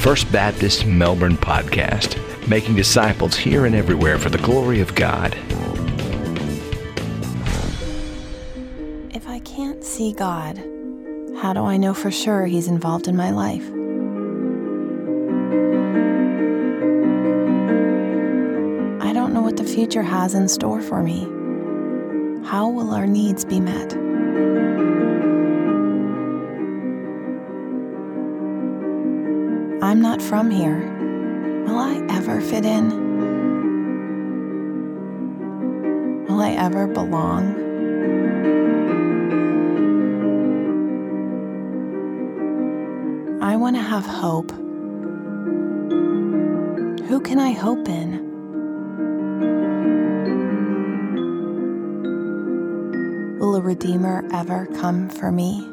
First Baptist Melbourne podcast, making disciples here and everywhere for the glory of God. If I can't see God, how do I know for sure He's involved in my life? I don't know what the future has in store for me. How will our needs be met? I'm not from here. Will I ever fit in? Will I ever belong? I want to have hope. Who can I hope in? Will a Redeemer ever come for me?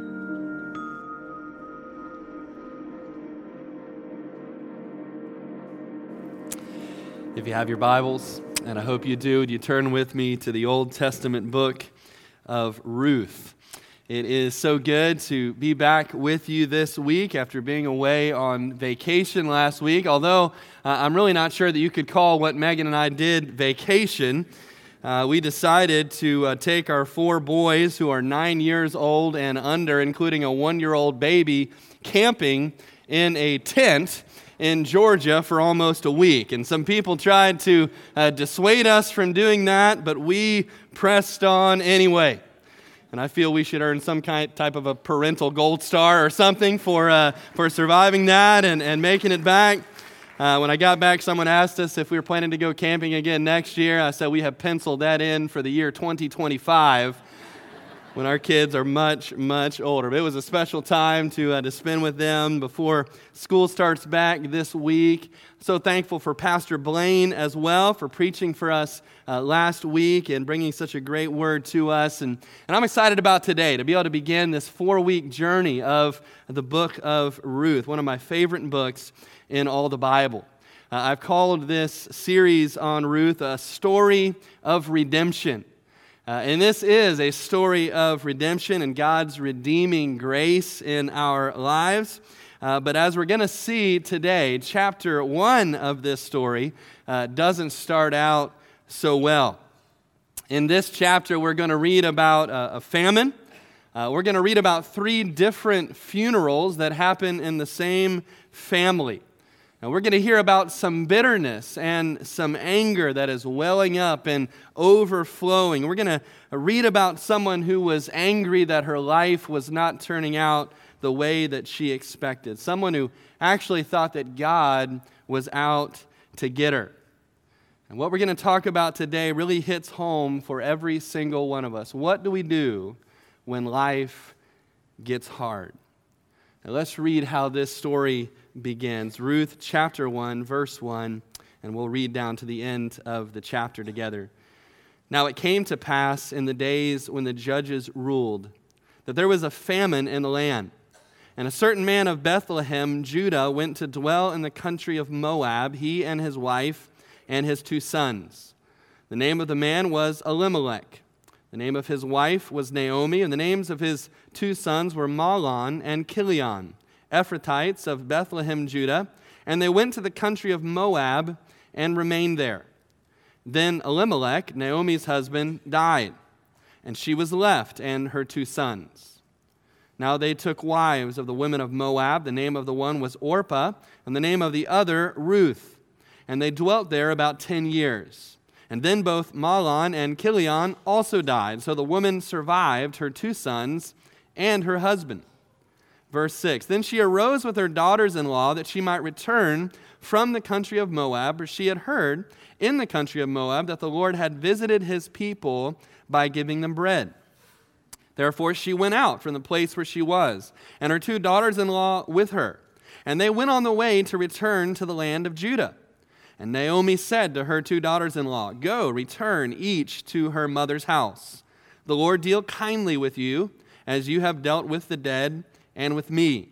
If you have your Bibles, and I hope you do, you turn with me to the Old Testament book of Ruth? It is so good to be back with you this week after being away on vacation last week. Although uh, I'm really not sure that you could call what Megan and I did vacation. Uh, we decided to uh, take our four boys who are nine years old and under, including a one year old baby, camping in a tent in Georgia for almost a week. And some people tried to uh, dissuade us from doing that, but we pressed on anyway. And I feel we should earn some kind type of a parental gold star or something for, uh, for surviving that and, and making it back. Uh, when I got back, someone asked us if we were planning to go camping again next year. I said we have penciled that in for the year 2025 when our kids are much, much older. But it was a special time to, uh, to spend with them before school starts back this week. So thankful for Pastor Blaine as well for preaching for us uh, last week and bringing such a great word to us. And, and I'm excited about today to be able to begin this four week journey of the book of Ruth, one of my favorite books in all the Bible. Uh, I've called this series on Ruth a story of redemption. Uh, and this is a story of redemption and God's redeeming grace in our lives. Uh, but as we're going to see today, chapter one of this story uh, doesn't start out so well. In this chapter, we're going to read about a, a famine. Uh, we're going to read about three different funerals that happen in the same family. And we're going to hear about some bitterness and some anger that is welling up and overflowing. We're going to read about someone who was angry that her life was not turning out the way that she expected. Someone who actually thought that God was out to get her. And what we're going to talk about today really hits home for every single one of us. What do we do when life gets hard? Now let's read how this story begins. Ruth chapter 1, verse 1, and we'll read down to the end of the chapter together. Now it came to pass in the days when the judges ruled that there was a famine in the land. And a certain man of Bethlehem, Judah, went to dwell in the country of Moab, he and his wife and his two sons. The name of the man was Elimelech. The name of his wife was Naomi, and the names of his two sons were Mahlon and Chilion. Ephrathites of Bethlehem, Judah, and they went to the country of Moab and remained there. Then Elimelech, Naomi's husband, died, and she was left and her two sons. Now they took wives of the women of Moab. The name of the one was Orpah, and the name of the other Ruth. And they dwelt there about ten years. And then both Mahlon and Chilion also died. So the woman survived her two sons and her husband. Verse 6 Then she arose with her daughters in law that she might return from the country of Moab, for she had heard in the country of Moab that the Lord had visited his people by giving them bread. Therefore she went out from the place where she was, and her two daughters in law with her. And they went on the way to return to the land of Judah. And Naomi said to her two daughters in law, Go, return each to her mother's house. The Lord deal kindly with you, as you have dealt with the dead and with me.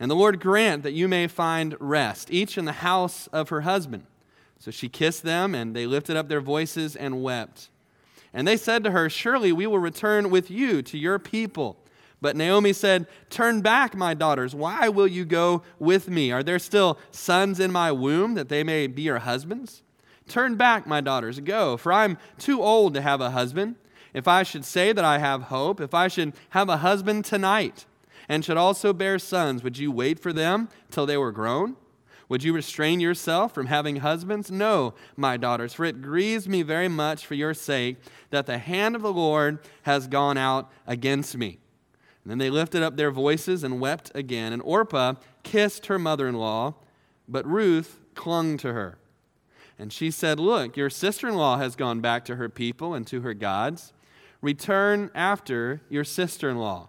And the Lord grant that you may find rest, each in the house of her husband. So she kissed them, and they lifted up their voices and wept. And they said to her, Surely we will return with you to your people. But Naomi said, Turn back, my daughters. Why will you go with me? Are there still sons in my womb that they may be your husbands? Turn back, my daughters, go, for I'm too old to have a husband. If I should say that I have hope, if I should have a husband tonight, and should also bear sons, would you wait for them till they were grown? Would you restrain yourself from having husbands? No, my daughters, for it grieves me very much for your sake that the hand of the Lord has gone out against me. And then they lifted up their voices and wept again. And Orpah kissed her mother in law, but Ruth clung to her. And she said, Look, your sister in law has gone back to her people and to her gods. Return after your sister in law.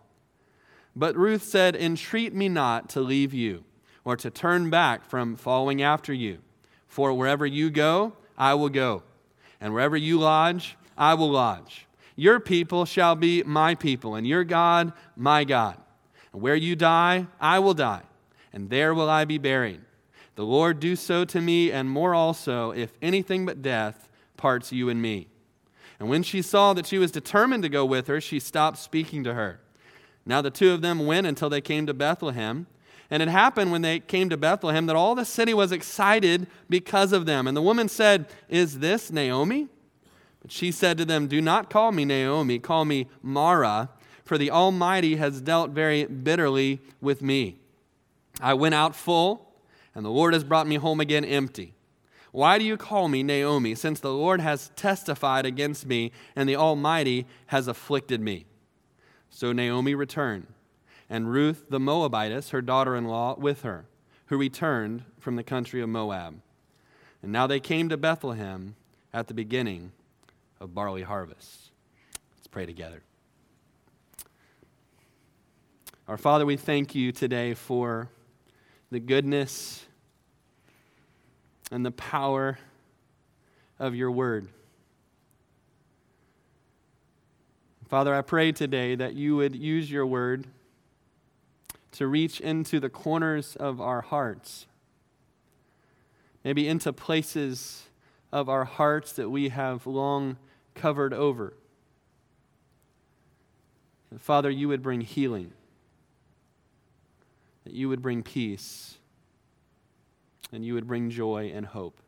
But Ruth said, Entreat me not to leave you, or to turn back from following after you. For wherever you go, I will go, and wherever you lodge, I will lodge. Your people shall be my people, and your God, my God. And where you die, I will die, and there will I be buried. The Lord do so to me, and more also, if anything but death parts you and me. And when she saw that she was determined to go with her, she stopped speaking to her. Now the two of them went until they came to Bethlehem. And it happened when they came to Bethlehem that all the city was excited because of them. And the woman said, Is this Naomi? But she said to them, Do not call me Naomi, call me Mara, for the Almighty has dealt very bitterly with me. I went out full, and the Lord has brought me home again empty. Why do you call me Naomi, since the Lord has testified against me, and the Almighty has afflicted me? So Naomi returned, and Ruth the Moabitess, her daughter in law, with her, who returned from the country of Moab. And now they came to Bethlehem at the beginning of barley harvest. Let's pray together. Our Father, we thank you today for the goodness and the power of your word. Father, I pray today that you would use your word to reach into the corners of our hearts, maybe into places of our hearts that we have long covered over. Father, you would bring healing, that you would bring peace, and you would bring joy and hope.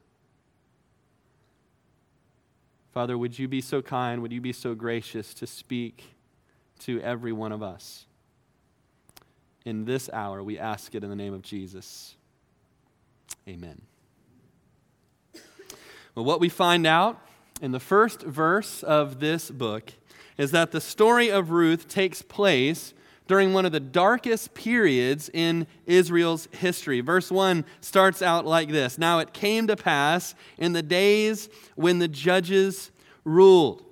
Father, would you be so kind, would you be so gracious to speak to every one of us? In this hour, we ask it in the name of Jesus. Amen. Well, what we find out in the first verse of this book is that the story of Ruth takes place during one of the darkest periods in Israel's history. Verse 1 starts out like this Now it came to pass in the days when the judges ruled.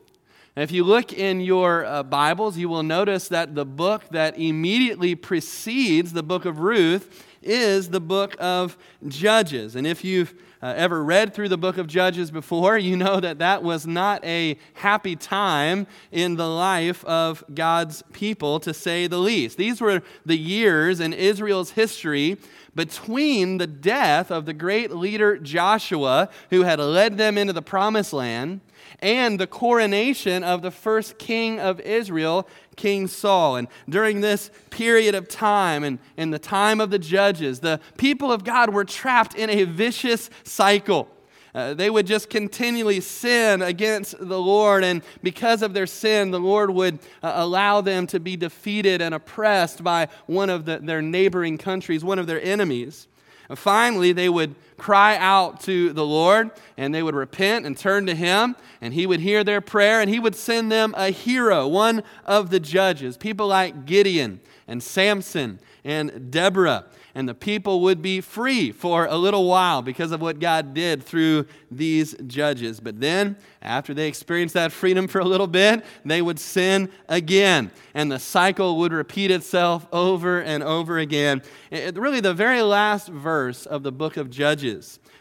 And if you look in your uh, Bibles, you will notice that the book that immediately precedes the book of Ruth is the book of Judges. And if you've uh, ever read through the book of Judges before, you know that that was not a happy time in the life of God's people, to say the least. These were the years in Israel's history between the death of the great leader Joshua, who had led them into the promised land, and the coronation of the first king of Israel, King Saul. And during this period of time and in the time of the judges, the people of God were trapped in a vicious cycle. Uh, they would just continually sin against the Lord, and because of their sin, the Lord would uh, allow them to be defeated and oppressed by one of the, their neighboring countries, one of their enemies. Finally, they would cry out to the Lord and they would repent and turn to Him, and He would hear their prayer and He would send them a hero, one of the judges, people like Gideon and Samson and Deborah and the people would be free for a little while because of what God did through these judges. But then, after they experienced that freedom for a little bit, they would sin again, and the cycle would repeat itself over and over again. It, really, the very last verse of the book of Judges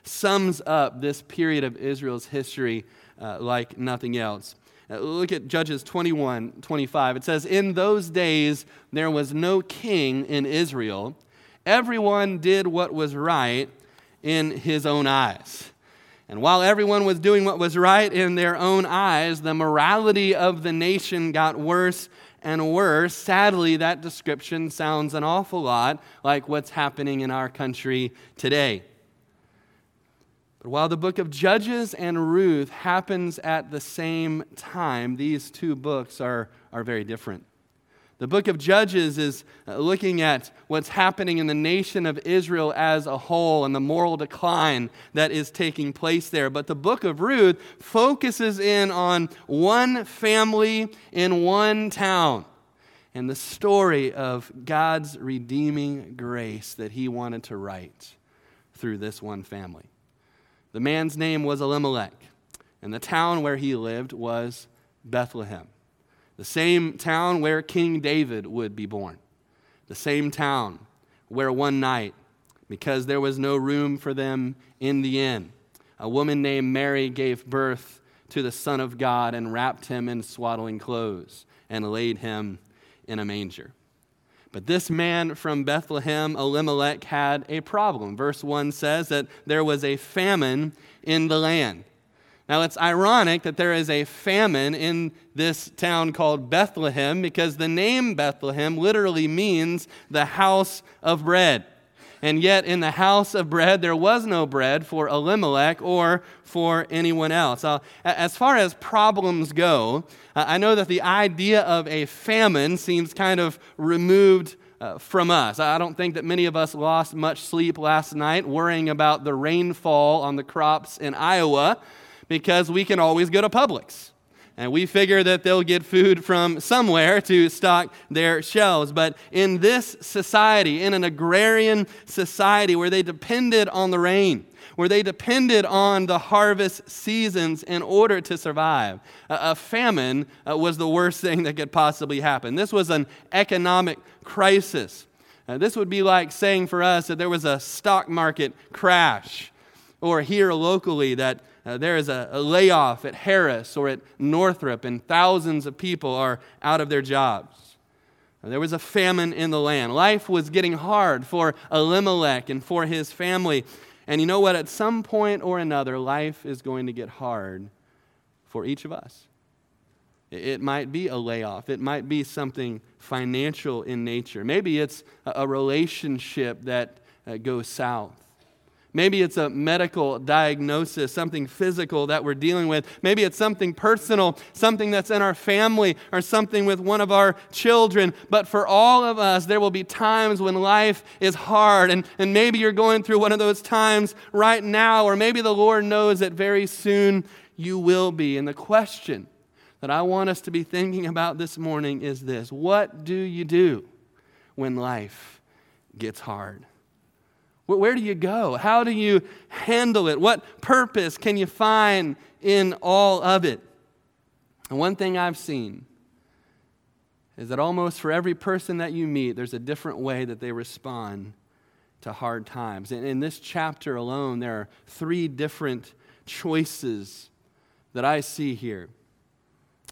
sums up this period of Israel's history uh, like nothing else. Uh, look at Judges 21 25. It says, In those days there was no king in Israel everyone did what was right in his own eyes. And while everyone was doing what was right in their own eyes, the morality of the nation got worse and worse. Sadly, that description sounds an awful lot like what's happening in our country today. But while the book of Judges and Ruth happens at the same time, these two books are, are very different. The book of Judges is uh, looking at what's happening in the nation of Israel as a whole and the moral decline that is taking place there. But the book of Ruth focuses in on one family in one town and the story of God's redeeming grace that he wanted to write through this one family. The man's name was Elimelech, and the town where he lived was Bethlehem the same town where King David would be born, the same town where one night, because there was no room for them in the inn, a woman named Mary gave birth to the Son of God and wrapped him in swaddling clothes and laid him in a manger. But this man from Bethlehem, Elimelech, had a problem. Verse 1 says that there was a famine in the land. Now, it's ironic that there is a famine in this town called Bethlehem because the name Bethlehem literally means the house of bread. And yet, in the house of bread, there was no bread for Elimelech or for anyone else. Uh, as far as problems go, uh, I know that the idea of a famine seems kind of removed uh, from us. I don't think that many of us lost much sleep last night worrying about the rainfall on the crops in Iowa because we can always go to Publix. And we figure that they'll get food from somewhere to stock their shelves. But in this society, in an agrarian society where they depended on the rain, where they depended on the harvest seasons in order to survive, a, famine uh, was the worst thing that could possibly happen. This was an economic crisis. Uh, this would be like saying for us that there was a stock market crash, or here locally that uh, there is a, a layoff at Harris or at Northrop, and thousands of people are out of their jobs. There was a famine in the land. Life was getting hard for Elimelech and for his family. And you know what? At some point or another, life is going to get hard for each of us. It might be a layoff. It might be something financial in nature. Maybe it's a relationship that uh, goes south. Maybe it's a medical diagnosis, something physical that we're dealing with. Maybe it's something personal, something that's in our family, or something with one of our children. But for all of us, there will be times when life is hard. And, and maybe you're going through one of those times right now, or maybe the Lord knows that very soon you will be. And the question that I want us to be thinking about this morning is this What do you do when life gets hard? Where do you go? How do you handle it? What purpose can you find in all of it? And one thing I've seen is that almost for every person that you meet, there's a different way that they respond to hard times. And in this chapter alone, there are three different choices that I see here.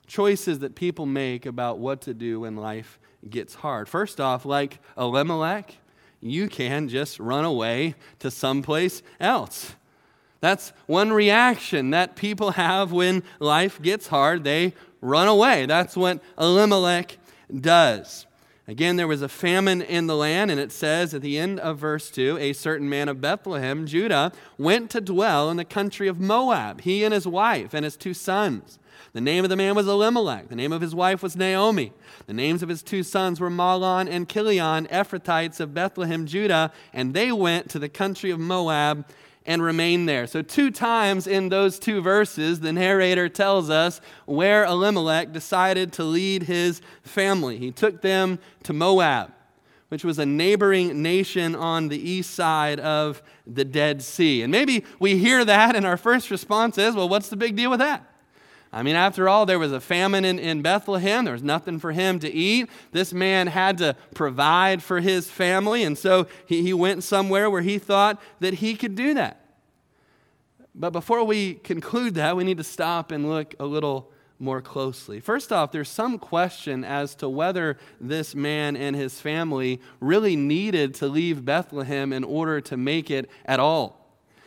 Choices that people make about what to do when life gets hard. First off, like Elimelech, you can just run away to someplace else. That's one reaction that people have when life gets hard. They run away. That's what Elimelech does. Again, there was a famine in the land, and it says at the end of verse 2 a certain man of Bethlehem, Judah, went to dwell in the country of Moab, he and his wife and his two sons. The name of the man was Elimelech. The name of his wife was Naomi. The names of his two sons were Mahlon and Chilion, Ephrathites of Bethlehem, Judah, and they went to the country of Moab and remained there. So, two times in those two verses, the narrator tells us where Elimelech decided to lead his family. He took them to Moab, which was a neighboring nation on the east side of the Dead Sea. And maybe we hear that, and our first response is, well, what's the big deal with that? I mean, after all, there was a famine in, in Bethlehem. There was nothing for him to eat. This man had to provide for his family, and so he, he went somewhere where he thought that he could do that. But before we conclude that, we need to stop and look a little more closely. First off, there's some question as to whether this man and his family really needed to leave Bethlehem in order to make it at all.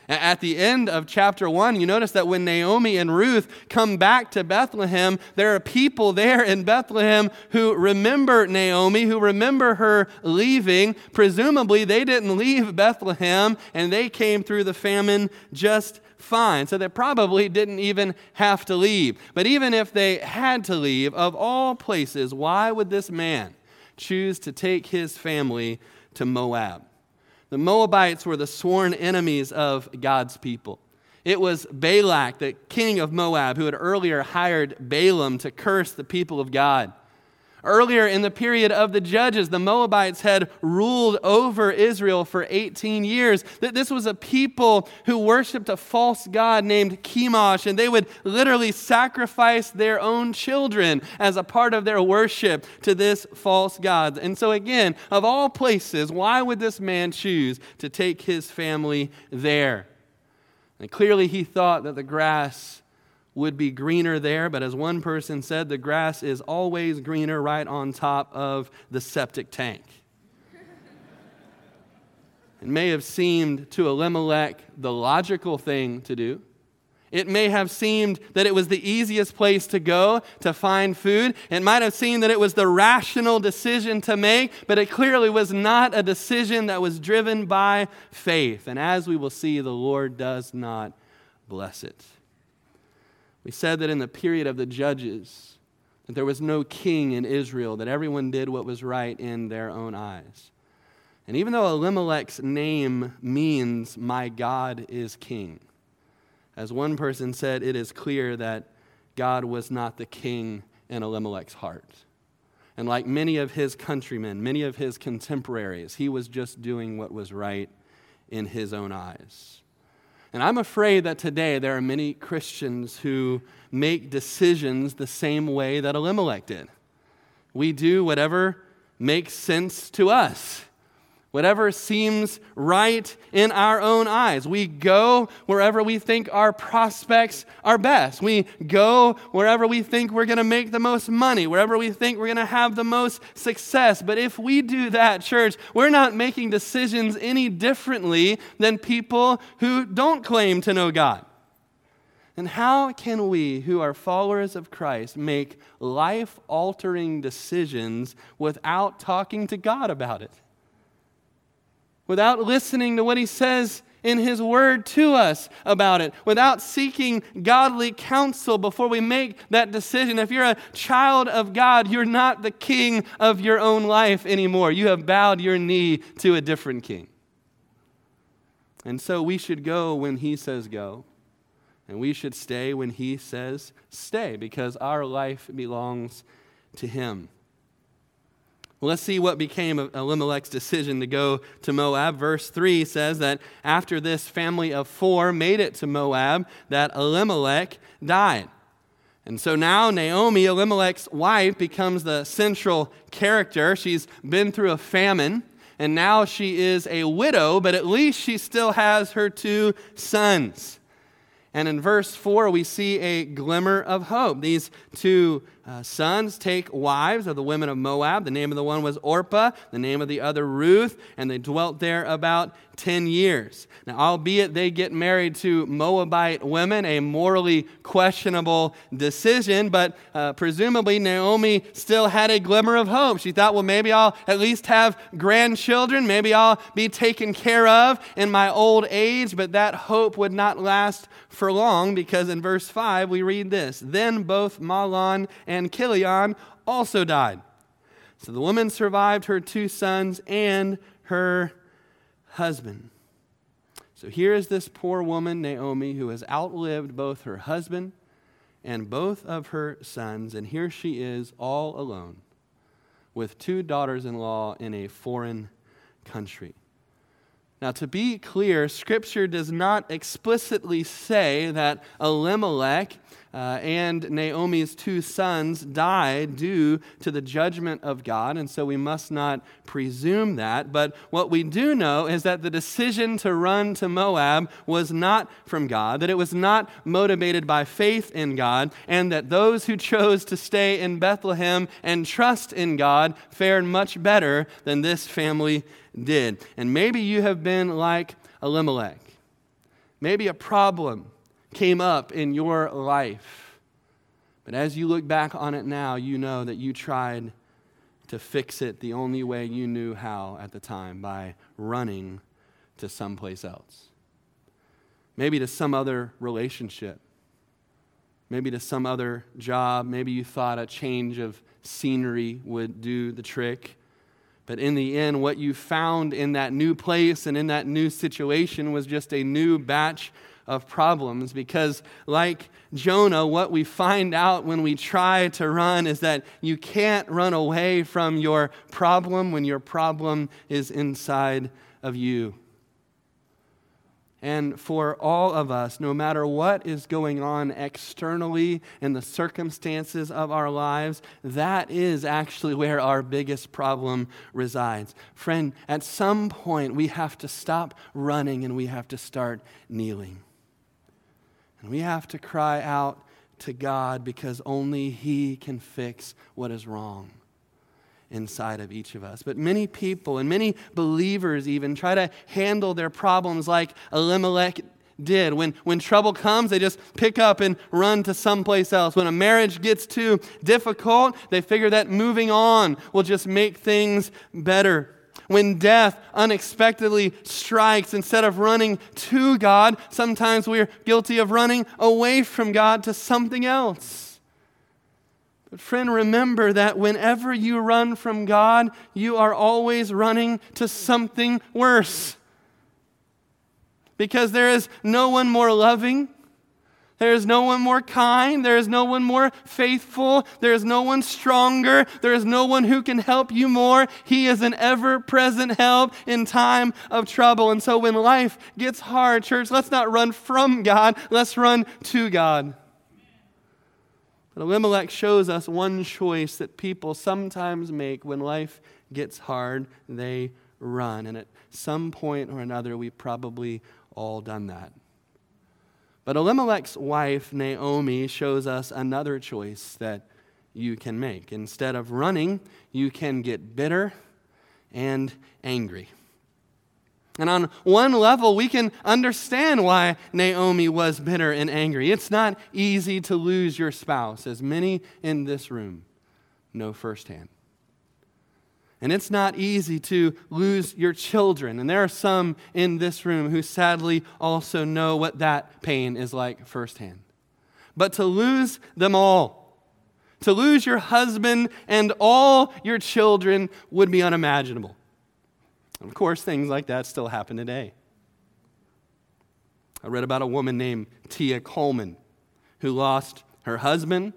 At the end of chapter 1, you notice that when Naomi and Ruth come back to Bethlehem, there are people there in Bethlehem who remember Naomi, who remember her leaving. Presumably, they didn't leave Bethlehem and they came through the famine just fine. So they probably didn't even have to leave. But even if they had to leave, of all places, why would this man choose to take his family to Moab? The Moabites were the sworn enemies of God's people. It was Balak, the king of Moab, who had earlier hired Balaam to curse the people of God. Earlier in the period of the judges, the Moabites had ruled over Israel for 18 years. That this was a people who worshiped a false god named Chemosh, and they would literally sacrifice their own children as a part of their worship to this false god. And so, again, of all places, why would this man choose to take his family there? And clearly, he thought that the grass would be greener there, but as one person said, the grass is always greener right on top of the septic tank. it may have seemed to Elimelech the logical thing to do. It may have seemed that it was the easiest place to go to find food. It might have seemed that it was the rational decision to make, but it clearly was not a decision that was driven by faith. And as we will see, the Lord does not bless it. We said that in the period of the judges, that there was no king in Israel, that everyone did what was right in their own eyes. And even though Elimelech's name means, My God is king, as one person said, it is clear that God was not the king in Elimelech's heart. And like many of his countrymen, many of his contemporaries, he was just doing what was right in his own eyes. And I'm afraid that today there are many Christians who make decisions the same way that Elimelech did. We do whatever makes sense to us whatever seems right in our own eyes. We go wherever we think our prospects are best. We go wherever we think we're going to make the most money, wherever we think we're going to have the most success. But if we do that, church, we're not making decisions any differently than people who don't claim to know God. And how can we, who are followers of Christ, make life altering decisions without talking to God about it? Without listening to what he says in his word to us about it, without seeking godly counsel before we make that decision. If you're a child of God, you're not the king of your own life anymore. You have bowed your knee to a different king. And so we should go when he says go, and we should stay when he says stay, because our life belongs to him. Well, let's see what became of Elimelech's decision to go to Moab. Verse 3 says that after this family of four made it to Moab, that Elimelech died. And so now Naomi, Elimelech's wife, becomes the central character. She's been through a famine, and now she is a widow, but at least she still has her two sons. And in verse 4, we see a glimmer of hope. These two uh, sons take wives of the women of Moab. The name of the one was Orpah, the name of the other Ruth, and they dwelt there about 10 years. Now, albeit they get married to Moabite women, a morally questionable decision, but uh, presumably Naomi still had a glimmer of hope. She thought, well, maybe I'll at least have grandchildren. Maybe I'll be taken care of in my old age, but that hope would not last for long because in verse 5 we read this Then both Mahlon and Chilion also died. So the woman survived her two sons and her husband. So here is this poor woman, Naomi, who has outlived both her husband and both of her sons, and here she is all alone with two daughters in law in a foreign country. Now, to be clear, Scripture does not explicitly say that Elimelech uh, and Naomi's two sons died due to the judgment of God, and so we must not presume that. But what we do know is that the decision to run to Moab was not from God, that it was not motivated by faith in God, and that those who chose to stay in Bethlehem and trust in God fared much better than this family did. And maybe you have been like Elimelech. Maybe a problem came up in your life. But as you look back on it now, you know that you tried to fix it the only way you knew how at the time by running to someplace else. Maybe to some other relationship. Maybe to some other job. Maybe you thought a change of scenery would do the trick. But in the end, what you found in that new place and in that new situation was just a new batch of problems because, like Jonah, what we find out when we try to run is that you can't run away from your problem when your problem is inside of you. And for all of us, no matter what is going on externally in the circumstances of our lives, that is actually where our biggest problem resides. Friend, at some point we have to stop running and we have to start kneeling. And we have to cry out to God because only He can fix what is wrong inside of each of us. But many people and many believers even try to handle their problems like Elimelech did. When, when trouble comes, they just pick up and run to someplace else. When a marriage gets too difficult, they figure that moving on will just make things better. When death unexpectedly strikes, instead of running to God, sometimes we're guilty of running away from God to something else. But, friend, remember that whenever you run from God, you are always running to something worse. Because there is no one more loving, there is no one more kind. There is no one more faithful. There is no one stronger. There is no one who can help you more. He is an ever present help in time of trouble. And so when life gets hard, church, let's not run from God, let's run to God. But Elimelech shows us one choice that people sometimes make when life gets hard. They run. And at some point or another, we've probably all done that. But Elimelech's wife, Naomi, shows us another choice that you can make. Instead of running, you can get bitter and angry. And on one level, we can understand why Naomi was bitter and angry. It's not easy to lose your spouse, as many in this room know firsthand. And it's not easy to lose your children. And there are some in this room who sadly also know what that pain is like firsthand. But to lose them all, to lose your husband and all your children would be unimaginable. Of course, things like that still happen today. I read about a woman named Tia Coleman who lost her husband,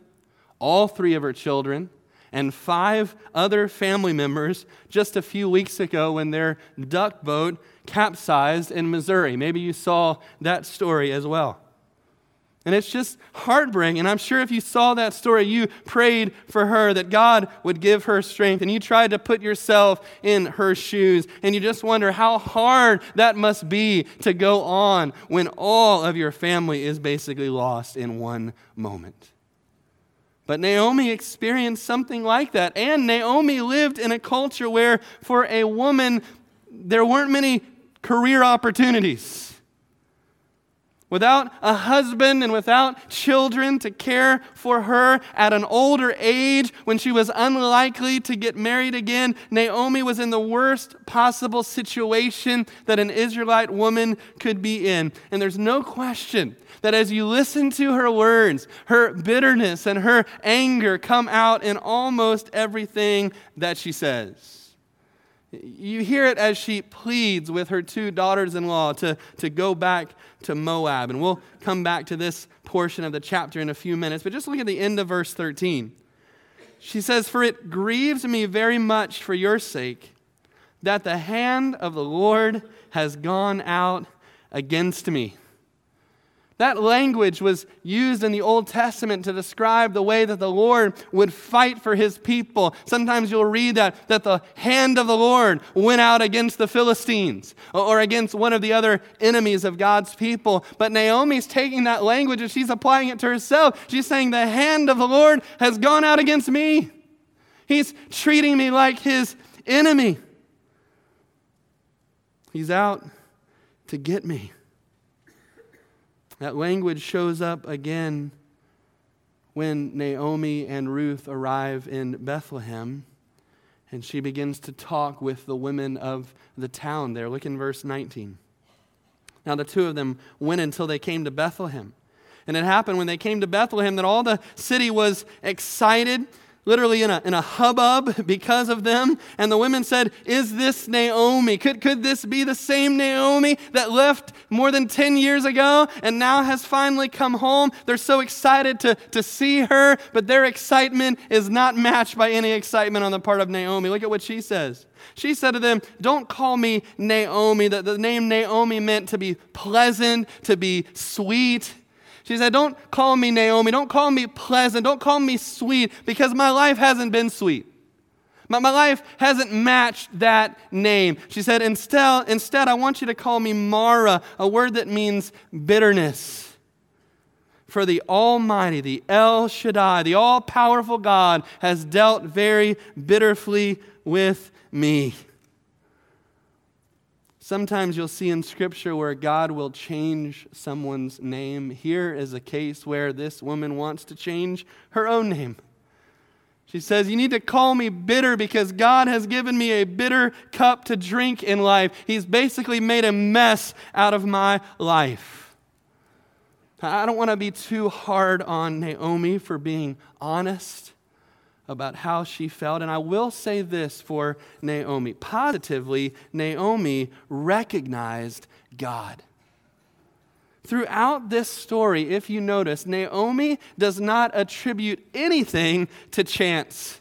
all three of her children, and five other family members just a few weeks ago when their duck boat capsized in Missouri. Maybe you saw that story as well. And it's just heartbreaking. And I'm sure if you saw that story, you prayed for her that God would give her strength. And you tried to put yourself in her shoes. And you just wonder how hard that must be to go on when all of your family is basically lost in one moment. But Naomi experienced something like that. And Naomi lived in a culture where, for a woman, there weren't many career opportunities. Without a husband and without children to care for her at an older age when she was unlikely to get married again, Naomi was in the worst possible situation that an Israelite woman could be in. And there's no question that as you listen to her words, her bitterness and her anger come out in almost everything that she says. You hear it as she pleads with her two daughters in law to, to go back to Moab. And we'll come back to this portion of the chapter in a few minutes, but just look at the end of verse 13. She says, For it grieves me very much for your sake that the hand of the Lord has gone out against me. That language was used in the Old Testament to describe the way that the Lord would fight for his people. Sometimes you'll read that, that the hand of the Lord went out against the Philistines or against one of the other enemies of God's people. But Naomi's taking that language and she's applying it to herself. She's saying, The hand of the Lord has gone out against me. He's treating me like his enemy. He's out to get me. That language shows up again when Naomi and Ruth arrive in Bethlehem and she begins to talk with the women of the town there. Look in verse 19. Now, the two of them went until they came to Bethlehem. And it happened when they came to Bethlehem that all the city was excited literally in a, in a hubbub because of them. And the women said, Is this Naomi? Could, could this be the same Naomi that left more than 10 years ago and now has finally come home? They're so excited to, to see her, but their excitement is not matched by any excitement on the part of Naomi. Look at what she says. She said to them, Don't call me Naomi. The, the name Naomi meant to be pleasant, to be sweet. She said, Don't call me Naomi. Don't call me pleasant. Don't call me sweet because my life hasn't been sweet. My, my life hasn't matched that name. She said, instead, instead, I want you to call me Mara, a word that means bitterness. For the Almighty, the El Shaddai, the all powerful God, has dealt very bitterly with me. Sometimes you'll see in Scripture where God will change someone's name. Here is a case where this woman wants to change her own name. She says, You need to call me bitter because God has given me a bitter cup to drink in life. He's basically made a mess out of my life. I don't want to be too hard on Naomi for being honest about how she felt. And I will say this for Naomi positively, Naomi recognized God. Throughout this story, if you notice, Naomi does not attribute anything to chance.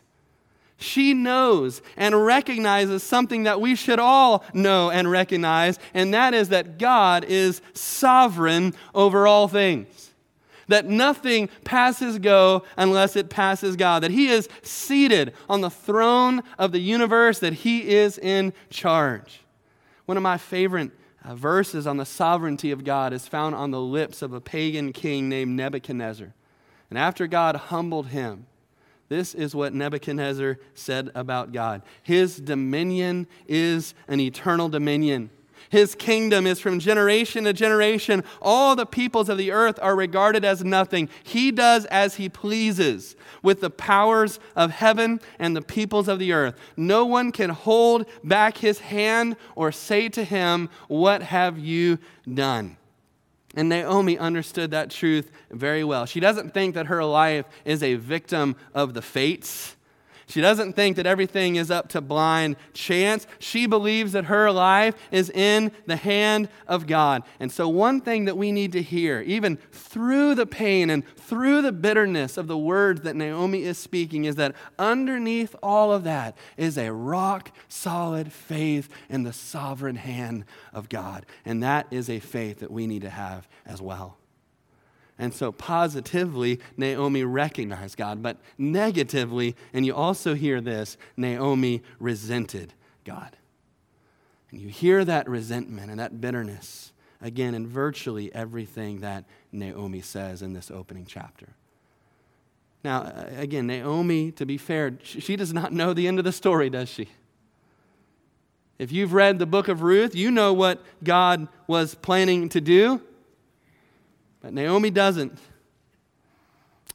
She knows and recognizes something that we should all know and recognize, and that is that God is sovereign over all things that nothing passes go unless it passes God, that He is seated on the throne of the universe, that He is in charge. One of my favorite uh, verses on the sovereignty of God is found on the lips of a pagan king named Nebuchadnezzar. And after God humbled him, this is what Nebuchadnezzar said about God His dominion is an eternal dominion his kingdom is from generation to generation. All the peoples of the earth are regarded as nothing. He does as he pleases with the powers of heaven and the peoples of the earth. No one can hold back his hand or say to him, What have you done? And Naomi understood that truth very well. She doesn't think that her life is a victim of the fates. She doesn't think that everything is up to blind chance. She believes that her life is in the hand of God. And so, one thing that we need to hear, even through the pain and through the bitterness of the words that Naomi is speaking, is that underneath all of that is a rock solid faith in the sovereign hand of God. And that is a faith that we need to have as well. And so, positively, Naomi recognized God, but negatively, and you also hear this, Naomi resented God. And you hear that resentment and that bitterness again in virtually everything that Naomi says in this opening chapter. Now, again, Naomi, to be fair, she does not know the end of the story, does she? If you've read the book of Ruth, you know what God was planning to do. But Naomi doesn't.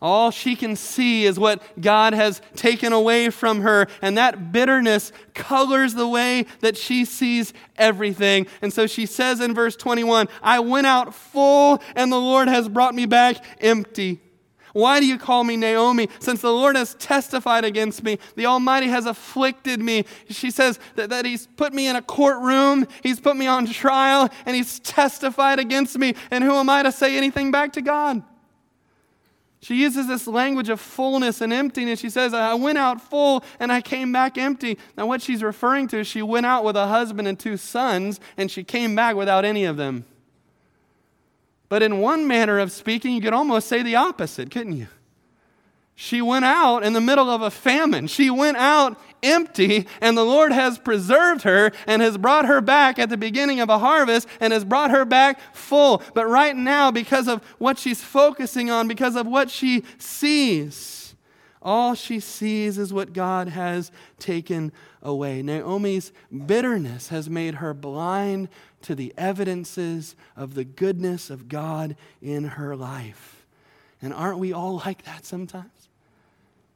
All she can see is what God has taken away from her, and that bitterness colors the way that she sees everything. And so she says in verse 21 I went out full, and the Lord has brought me back empty. Why do you call me Naomi? Since the Lord has testified against me, the Almighty has afflicted me. She says that, that He's put me in a courtroom, He's put me on trial, and He's testified against me. And who am I to say anything back to God? She uses this language of fullness and emptiness. She says, I went out full and I came back empty. Now, what she's referring to is she went out with a husband and two sons, and she came back without any of them. But in one manner of speaking, you could almost say the opposite, couldn't you? She went out in the middle of a famine. She went out empty, and the Lord has preserved her and has brought her back at the beginning of a harvest and has brought her back full. But right now, because of what she's focusing on, because of what she sees, All she sees is what God has taken away. Naomi's bitterness has made her blind to the evidences of the goodness of God in her life. And aren't we all like that sometimes?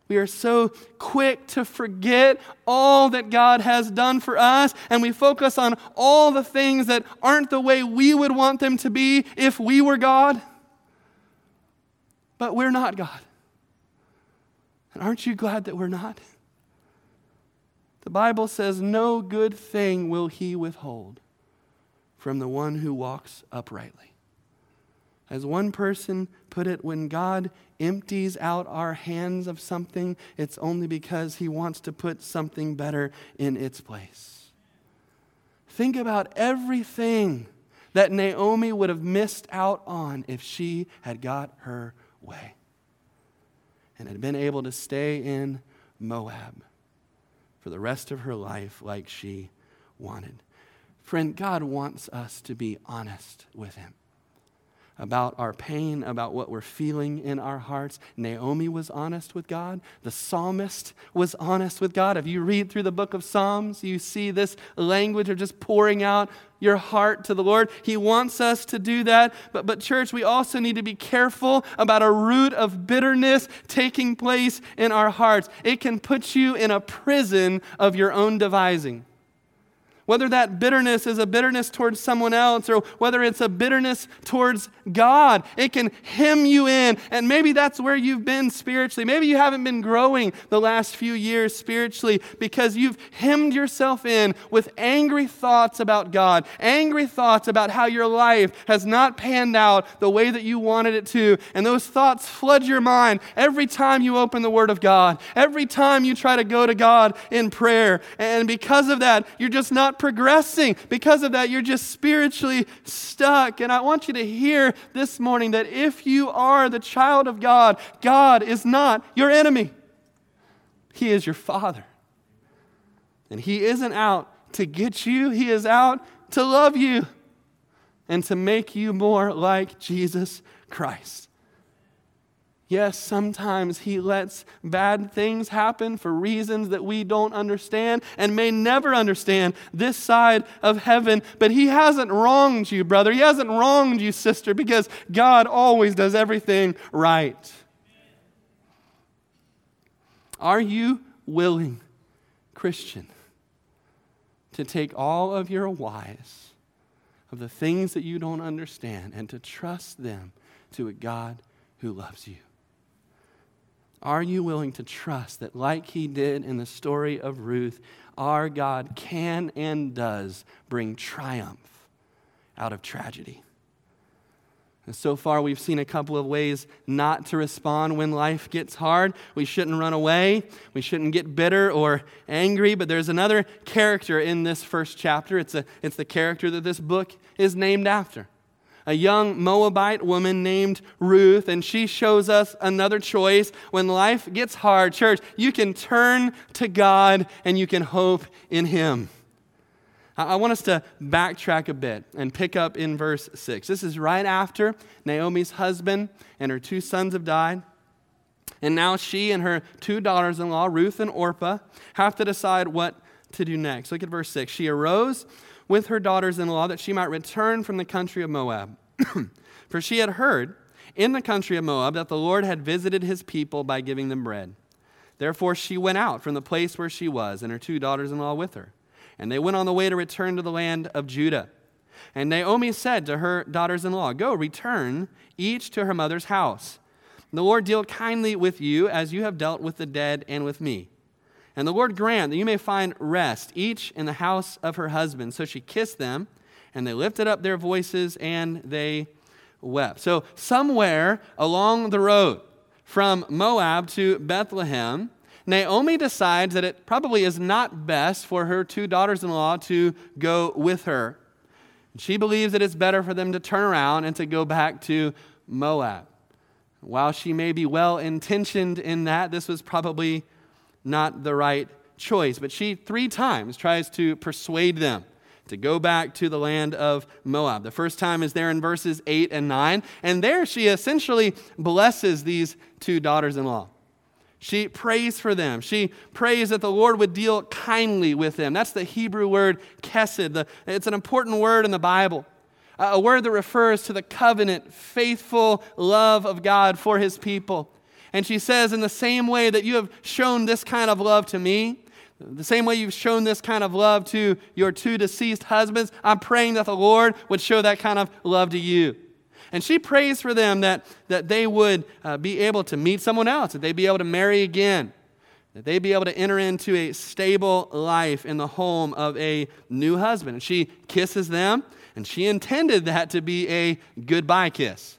We are so quick to forget all that God has done for us, and we focus on all the things that aren't the way we would want them to be if we were God. But we're not God. And aren't you glad that we're not? The Bible says, No good thing will he withhold from the one who walks uprightly. As one person put it, when God empties out our hands of something, it's only because he wants to put something better in its place. Think about everything that Naomi would have missed out on if she had got her way and had been able to stay in Moab for the rest of her life like she wanted. Friend, God wants us to be honest with Him about our pain, about what we're feeling in our hearts. Naomi was honest with God. The psalmist was honest with God. If you read through the book of Psalms, you see this language of just pouring out your heart to the Lord. He wants us to do that. But, but church, we also need to be careful about a root of bitterness taking place in our hearts. It can put you in a prison of your own devising. Whether that bitterness is a bitterness towards someone else or whether it's a bitterness towards God, it can hem you in. And maybe that's where you've been spiritually. Maybe you haven't been growing the last few years spiritually because you've hemmed yourself in with angry thoughts about God, angry thoughts about how your life has not panned out the way that you wanted it to. And those thoughts flood your mind every time you open the Word of God, every time you try to go to God in prayer. And because of that, you're just not progressing. Because of that, you're just spiritually stuck. And I want you to hear this morning that if you are the child of God, God is not your enemy, He is your Father. And He isn't out to get you, He is out to love you and to make you more like Jesus Christ. Yes, sometimes He lets bad things happen for reasons that we don't understand and may never understand this side of heaven. But He hasn't wronged you, brother. He hasn't wronged you, sister, because God always does everything right. Are you willing, Christian, to take all of your whys of the things that you don't understand and to trust them to a God who loves you? Are you willing to trust that, like he did in the story of Ruth, our God can and does bring triumph out of tragedy? And so far, we've seen a couple of ways not to respond when life gets hard. We shouldn't run away. We shouldn't get bitter or angry. But there's another character in this first chapter. It's, a, it's the character that this book is named after a young Moabite woman named Ruth, and she shows us another choice. When life gets hard, church, you can turn to God and you can hope in Him. I want us to backtrack a bit and pick up in verse 6. This is right after Naomi's husband and her two sons have died. And now she and her two daughters in law, Ruth and Orpah, have to decide what to do next. Look at verse 6. She arose with her daughters in law that she might return from the country of Moab. For she had heard in the country of Moab that the Lord had visited his people by giving them bread. Therefore she went out from the place where she was, and her two daughters in law with her. And they went on the way to return to the land of Judah. And Naomi said to her daughters in law, Go, return each to her mother's house. The Lord deal kindly with you as you have dealt with the dead and with me. And the Lord grant that you may find rest, each in the house of her husband. So she kissed them, and they lifted up their voices and they wept. So, somewhere along the road from Moab to Bethlehem, Naomi decides that it probably is not best for her two daughters in law to go with her. She believes that it's better for them to turn around and to go back to Moab. While she may be well intentioned in that, this was probably not the right choice. But she three times tries to persuade them to go back to the land of Moab. The first time is there in verses 8 and 9. And there she essentially blesses these two daughters in law. She prays for them. She prays that the Lord would deal kindly with them. That's the Hebrew word chesed. The, it's an important word in the Bible, a word that refers to the covenant, faithful love of God for his people. And she says, In the same way that you have shown this kind of love to me, the same way you've shown this kind of love to your two deceased husbands, I'm praying that the Lord would show that kind of love to you. And she prays for them that, that they would uh, be able to meet someone else, that they'd be able to marry again, that they'd be able to enter into a stable life in the home of a new husband. And she kisses them, and she intended that to be a goodbye kiss.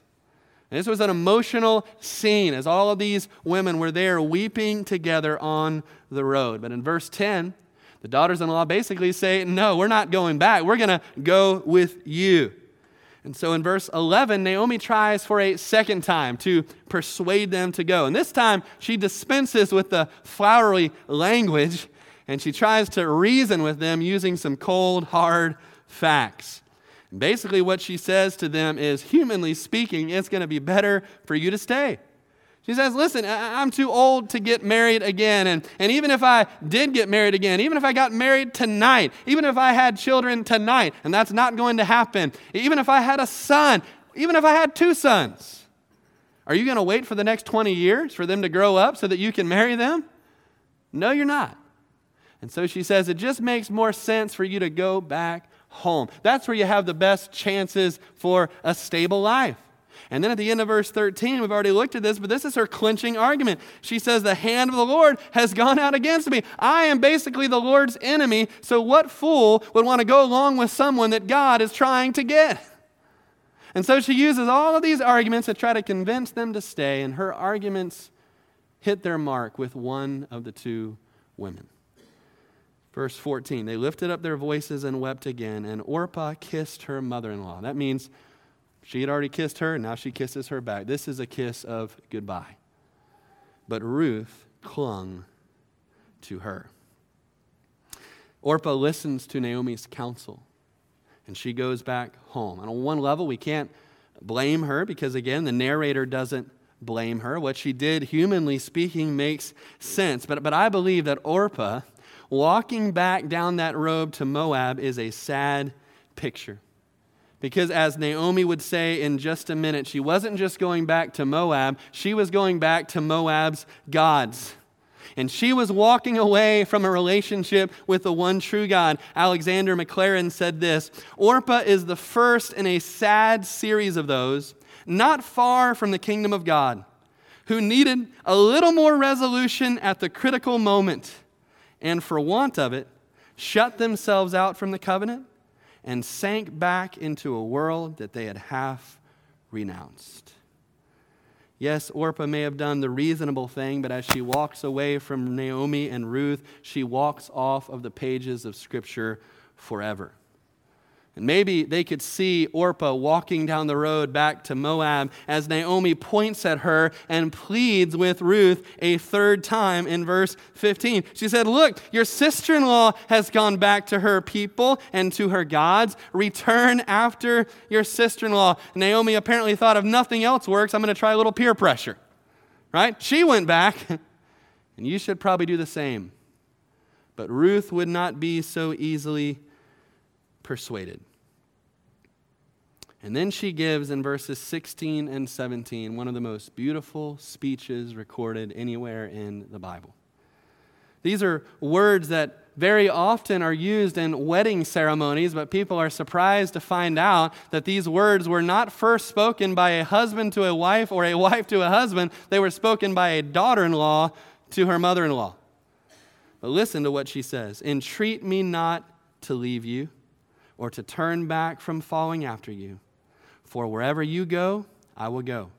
And this was an emotional scene as all of these women were there weeping together on the road. But in verse 10, the daughters in law basically say, No, we're not going back. We're going to go with you. And so in verse 11, Naomi tries for a second time to persuade them to go. And this time, she dispenses with the flowery language and she tries to reason with them using some cold, hard facts. And basically, what she says to them is humanly speaking, it's going to be better for you to stay. She says, Listen, I'm too old to get married again. And, and even if I did get married again, even if I got married tonight, even if I had children tonight, and that's not going to happen, even if I had a son, even if I had two sons, are you going to wait for the next 20 years for them to grow up so that you can marry them? No, you're not. And so she says, It just makes more sense for you to go back home. That's where you have the best chances for a stable life. And then at the end of verse 13, we've already looked at this, but this is her clinching argument. She says, The hand of the Lord has gone out against me. I am basically the Lord's enemy. So, what fool would want to go along with someone that God is trying to get? And so she uses all of these arguments to try to convince them to stay, and her arguments hit their mark with one of the two women. Verse 14, they lifted up their voices and wept again, and Orpah kissed her mother in law. That means she had already kissed her, and now she kisses her back. This is a kiss of goodbye. But Ruth clung to her. Orpah listens to Naomi's counsel, and she goes back home. And on one level, we can't blame her because, again, the narrator doesn't blame her. What she did, humanly speaking, makes sense. But, but I believe that Orpah walking back down that road to Moab is a sad picture. Because, as Naomi would say in just a minute, she wasn't just going back to Moab, she was going back to Moab's gods. And she was walking away from a relationship with the one true God. Alexander Maclaren said this Orpah is the first in a sad series of those, not far from the kingdom of God, who needed a little more resolution at the critical moment, and for want of it, shut themselves out from the covenant and sank back into a world that they had half renounced. Yes, Orpah may have done the reasonable thing, but as she walks away from Naomi and Ruth, she walks off of the pages of Scripture forever. And maybe they could see Orpah walking down the road back to Moab as Naomi points at her and pleads with Ruth a third time in verse 15. She said, Look, your sister in law has gone back to her people and to her gods. Return after your sister in law. Naomi apparently thought if nothing else works, I'm going to try a little peer pressure. Right? She went back, and you should probably do the same. But Ruth would not be so easily persuaded. And then she gives in verses 16 and 17 one of the most beautiful speeches recorded anywhere in the Bible. These are words that very often are used in wedding ceremonies, but people are surprised to find out that these words were not first spoken by a husband to a wife or a wife to a husband. They were spoken by a daughter in law to her mother in law. But listen to what she says Entreat me not to leave you or to turn back from following after you. For wherever you go, I will go.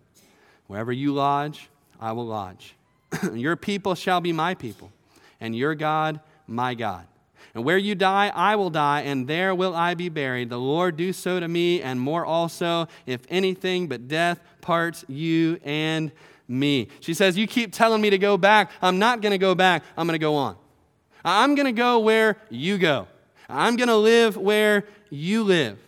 Wherever you lodge, I will lodge. your people shall be my people, and your God, my God. And where you die, I will die, and there will I be buried. The Lord do so to me, and more also, if anything but death parts you and me. She says, You keep telling me to go back. I'm not going to go back. I'm going to go on. I'm going to go where you go. I'm going to live where you live.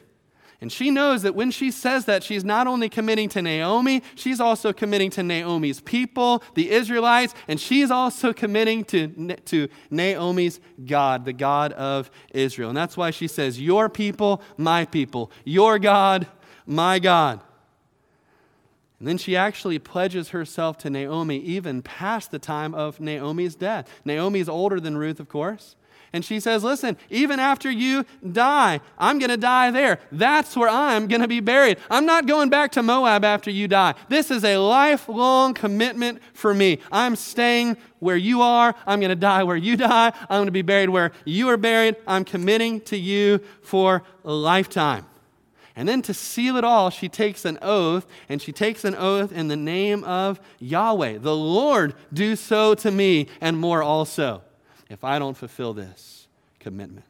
And she knows that when she says that, she's not only committing to Naomi, she's also committing to Naomi's people, the Israelites, and she's also committing to, to Naomi's God, the God of Israel. And that's why she says, Your people, my people. Your God, my God. And then she actually pledges herself to Naomi even past the time of Naomi's death. Naomi's older than Ruth, of course. And she says, Listen, even after you die, I'm going to die there. That's where I'm going to be buried. I'm not going back to Moab after you die. This is a lifelong commitment for me. I'm staying where you are. I'm going to die where you die. I'm going to be buried where you are buried. I'm committing to you for a lifetime. And then to seal it all, she takes an oath, and she takes an oath in the name of Yahweh. The Lord do so to me, and more also if I don't fulfill this commitment.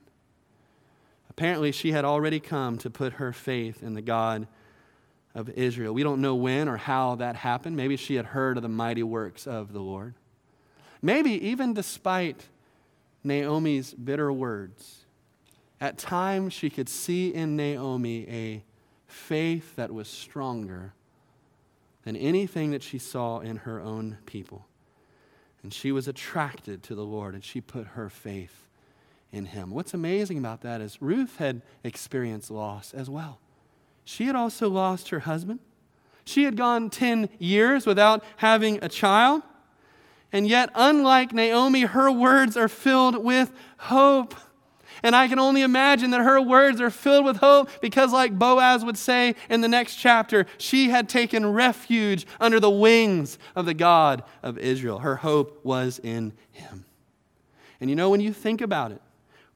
Apparently, she had already come to put her faith in the God of Israel. We don't know when or how that happened. Maybe she had heard of the mighty works of the Lord. Maybe even despite Naomi's bitter words, at times she could see in Naomi a faith that was stronger than anything that she saw in her own people. And she was attracted to the Lord and she put her faith in him. What's amazing about that is Ruth had experienced loss as well. She had also lost her husband. She had gone 10 years without having a child. And yet, unlike Naomi, her words are filled with hope. And I can only imagine that her words are filled with hope because, like Boaz would say in the next chapter, she had taken refuge under the wings of the God of Israel. Her hope was in him. And you know, when you think about it,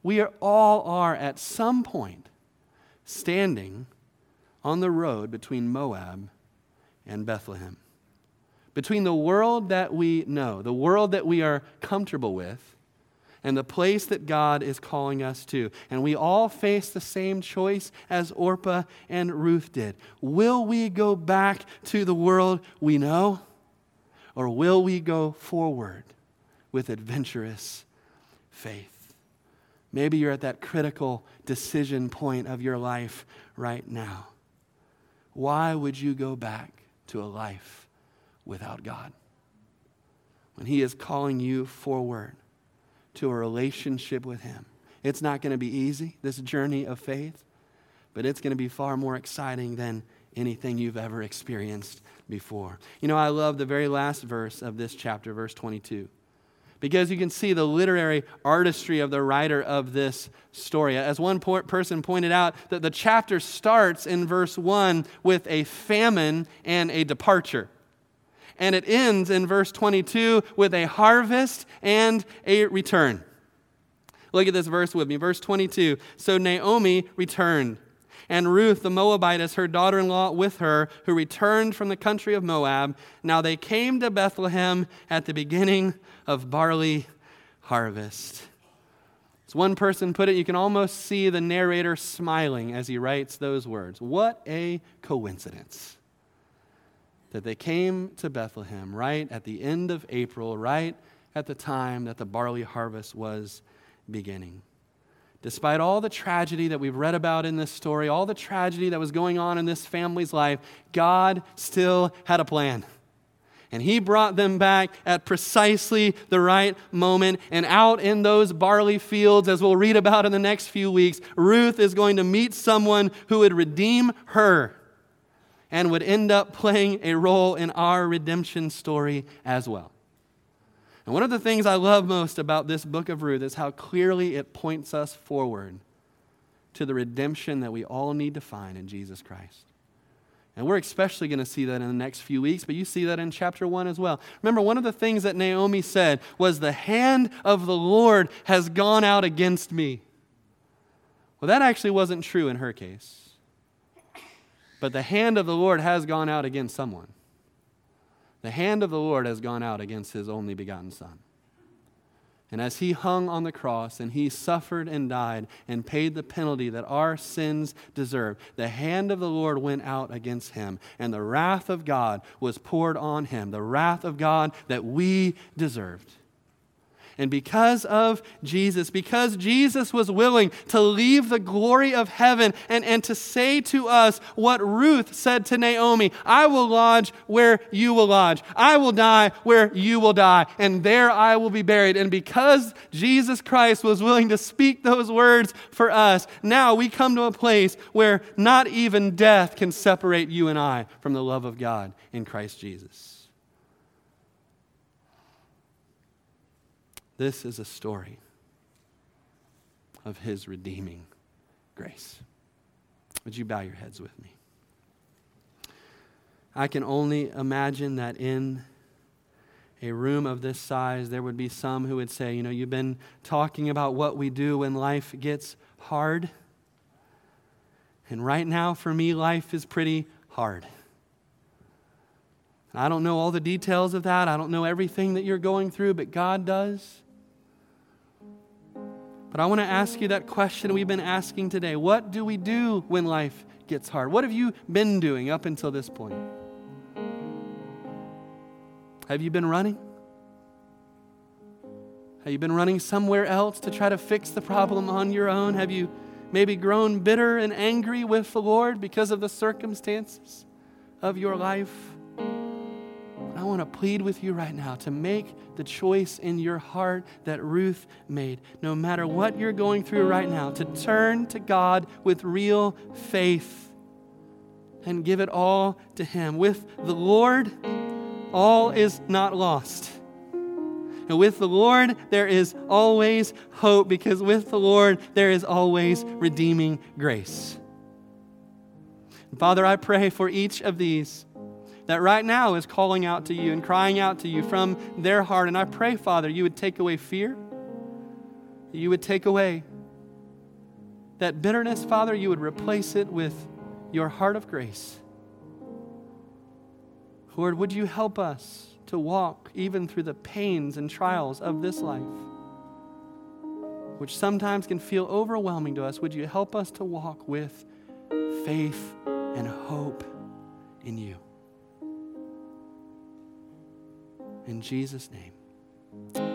we are, all are at some point standing on the road between Moab and Bethlehem. Between the world that we know, the world that we are comfortable with, and the place that God is calling us to. And we all face the same choice as Orpah and Ruth did. Will we go back to the world we know? Or will we go forward with adventurous faith? Maybe you're at that critical decision point of your life right now. Why would you go back to a life without God? When He is calling you forward to a relationship with Him. It's not going to be easy, this journey of faith, but it's going to be far more exciting than anything you've ever experienced before. You know, I love the very last verse of this chapter, verse 22, because you can see the literary artistry of the writer of this story. As one person pointed out, that the chapter starts in verse 1 with a famine and a departure and it ends in verse 22 with a harvest and a return. Look at this verse with me. Verse 22 So Naomi returned, and Ruth the Moabitess, her daughter in law, with her, who returned from the country of Moab. Now they came to Bethlehem at the beginning of barley harvest. As one person put it, you can almost see the narrator smiling as he writes those words. What a coincidence that they came to Bethlehem right at the end of April, right at the time that the barley harvest was beginning. Despite all the tragedy that we've read about in this story, all the tragedy that was going on in this family's life, God still had a plan. And he brought them back at precisely the right moment. And out in those barley fields, as we'll read about in the next few weeks, Ruth is going to meet someone who would redeem her and would end up playing a role in our redemption story as well. And one of the things I love most about this book of Ruth is how clearly it points us forward to the redemption that we all need to find in Jesus Christ. And we're especially going to see that in the next few weeks, but you see that in chapter 1 as well. Remember, one of the things that Naomi said was, The hand of the Lord has gone out against me. Well, that actually wasn't true in her case. But the hand of the Lord has gone out against someone. The hand of the Lord has gone out against his only begotten Son. And as he hung on the cross and he suffered and died and paid the penalty that our sins deserve, the hand of the Lord went out against him, and the wrath of God was poured on him, the wrath of God that we deserved. And because of Jesus, because Jesus was willing to leave the glory of heaven and, and to say to us what Ruth said to Naomi I will lodge where you will lodge, I will die where you will die, and there I will be buried. And because Jesus Christ was willing to speak those words for us, now we come to a place where not even death can separate you and I from the love of God in Christ Jesus. This is a story of his redeeming grace. Would you bow your heads with me? I can only imagine that in a room of this size, there would be some who would say, You know, you've been talking about what we do when life gets hard. And right now, for me, life is pretty hard. I don't know all the details of that. I don't know everything that you're going through, but God does. But I want to ask you that question we've been asking today. What do we do when life gets hard? What have you been doing up until this point? Have you been running? Have you been running somewhere else to try to fix the problem on your own? Have you maybe grown bitter and angry with the Lord because of the circumstances of your life? I want to plead with you right now to make the choice in your heart that Ruth made. No matter what you're going through right now, to turn to God with real faith and give it all to Him. With the Lord, all is not lost. And with the Lord, there is always hope because with the Lord, there is always redeeming grace. Father, I pray for each of these that right now is calling out to you and crying out to you from their heart. And I pray, Father, you would take away fear, you would take away that bitterness, Father, you would replace it with your heart of grace. Lord, would you help us to walk even through the pains and trials of this life, which sometimes can feel overwhelming to us? Would you help us to walk with faith and hope in you? In Jesus' name.